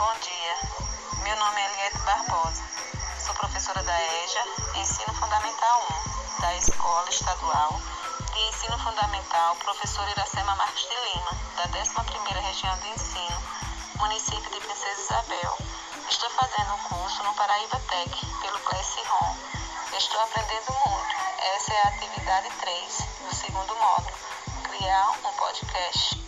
Bom dia, meu nome é Eliette Barbosa, sou professora da EJA, Ensino Fundamental 1, da Escola Estadual de Ensino Fundamental Professor Iracema Marques de Lima, da 11ª Região de Ensino, município de Princesa Isabel. Estou fazendo um curso no Paraíba Tech, pelo Classroom. Estou aprendendo muito. Essa é a atividade 3 do segundo módulo, criar um podcast.